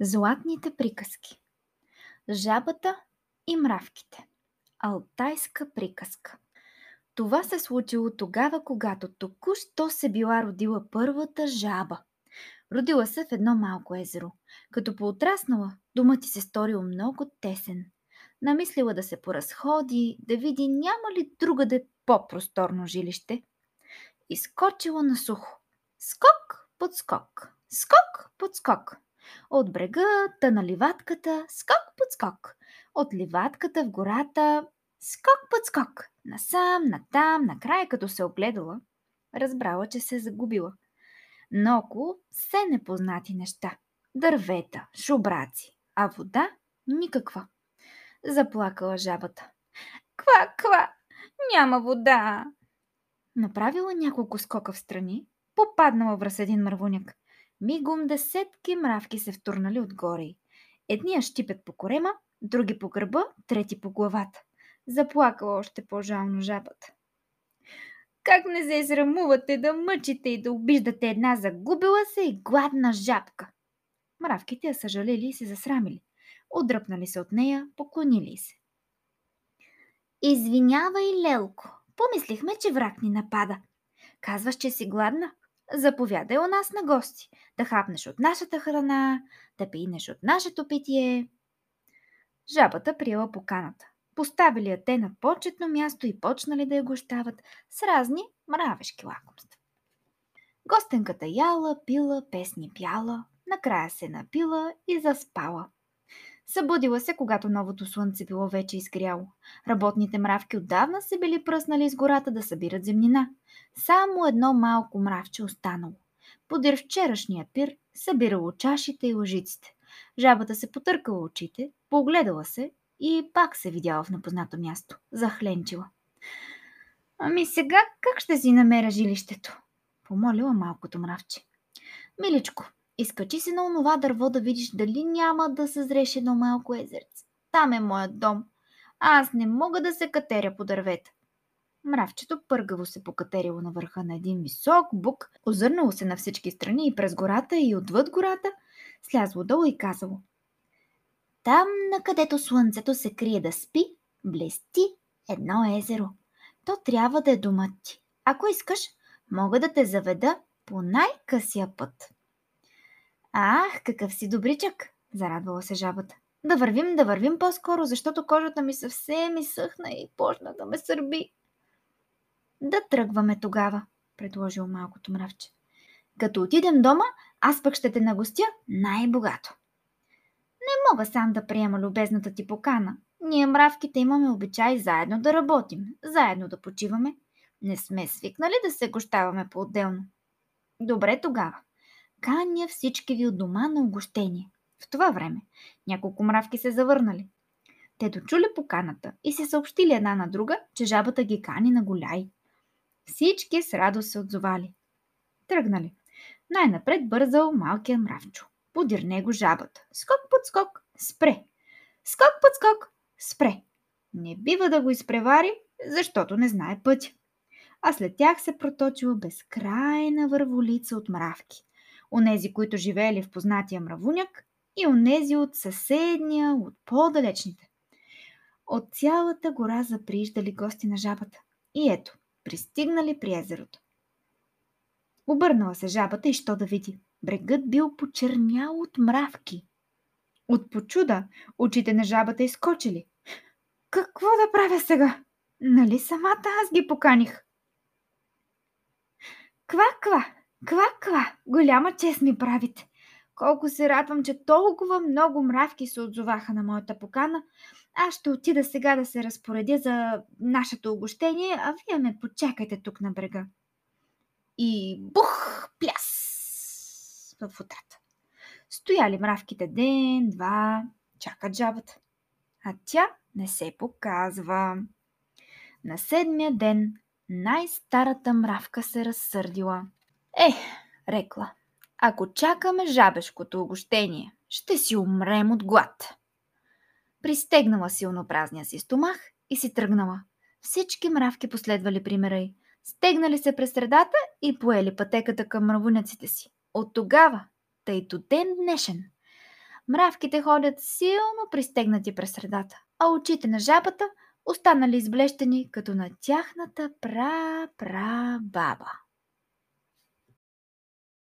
Златните приказки Жабата и мравките Алтайска приказка Това се случило тогава, когато току-що се била родила първата жаба. Родила се в едно малко езеро. Като поотраснала, думът ти се сторил много тесен. Намислила да се поразходи, да види няма ли другаде по-просторно жилище. Изкочила на сухо. Скок под скок. Скок под скок. От брега та на ливатката скок под скок. От ливатката в гората скок под скок. Насам, натам, накрая като се огледала, разбрала, че се е загубила. Но около все непознати неща. Дървета, шубраци, а вода никаква. Заплакала жабата. Ква, ква, няма вода. Направила няколко скока в страни, попаднала в раз един мървуняк. Мигом десетки мравки се втурнали отгоре. Едния щипят по корема, други по гърба, трети по главата. Заплакала още по-жално жабата. Как не се срамувате да мъчите и да обиждате една загубила се и гладна жабка? Мравките я съжалили и се засрамили. Отдръпнали се от нея, поклонили се. Извинявай, Лелко. Помислихме, че враг ни напада. Казваш, че си гладна? Заповядай у нас на гости, да хапнеш от нашата храна, да пинеш от нашето питие. Жабата приела поканата. Поставили я те на почетно място и почнали да я гощават с разни мравешки лакомства. Гостенката яла, пила, песни пяла, накрая се напила и заспала – Събудила се, когато новото слънце било вече изгряло. Работните мравки отдавна се били пръснали из гората да събират земнина. Само едно малко мравче останало. Подир вчерашния пир събирало чашите и лъжиците. Жабата се потъркала очите, погледала се и пак се видяла в непознато място. Захленчила. Ами сега как ще си намеря жилището? Помолила малкото мравче. Миличко, Изкачи се на онова дърво да видиш дали няма да съзреш едно малко езерце. Там е моят дом. Аз не мога да се катеря по дървета. Мравчето пъргаво се покатерило на върха на един висок бук, озърнало се на всички страни и през гората и отвъд гората, слязло долу и казало. Там, на където слънцето се крие да спи, блести едно езеро. То трябва да е домът ти. Ако искаш, мога да те заведа по най-късия път. Ах, какъв си добричък, зарадвала се жабата. Да вървим, да вървим по-скоро, защото кожата ми съвсем изсъхна и почна да ме сърби. Да тръгваме тогава, предложил малкото мравче. Като отидем дома, аз пък ще те нагостя най-богато. Не мога сам да приема любезната ти покана. Ние мравките имаме обичай заедно да работим, заедно да почиваме. Не сме свикнали да се гощаваме по-отделно. Добре тогава каня всички ви от дома на огощение. В това време няколко мравки се завърнали. Те дочули поканата и се съобщили една на друга, че жабата ги кани на голяй. Всички с радост се отзовали. Тръгнали. Най-напред бързал малкия мравчо. Подир него жабата. Скок под скок, спре. Скок под скок, спре. Не бива да го изпревари, защото не знае пътя. А след тях се проточила безкрайна върволица от мравки онези, които живеели в познатия мравуняк и онези от съседния, от по-далечните. От цялата гора заприиждали гости на жабата. И ето, пристигнали при езерото. Обърнала се жабата и що да види. Брегът бил почернял от мравки. От почуда очите на жабата изкочили. Какво да правя сега? Нали самата аз ги поканих? Ква-ква, Ква-ква, голяма чест ми правите. Колко се радвам, че толкова много мравки се отзоваха на моята покана. Аз ще отида сега да се разпоредя за нашето огощение, а вие ме почакайте тук на брега. И бух, пляс в утрата. Стояли мравките ден, два, чакат жабата. А тя не се показва. На седмия ден най-старата мравка се разсърдила – е, рекла, ако чакаме жабешкото огощение, ще си умрем от глад. Пристегнала силно празния си стомах и си тръгнала. Всички мравки последвали примера й. Стегнали се през средата и поели пътеката към мравуняците си. От тогава, тъй до ден днешен, Мравките ходят силно пристегнати през средата, а очите на жабата останали изблещени като на тяхната пра-пра-баба.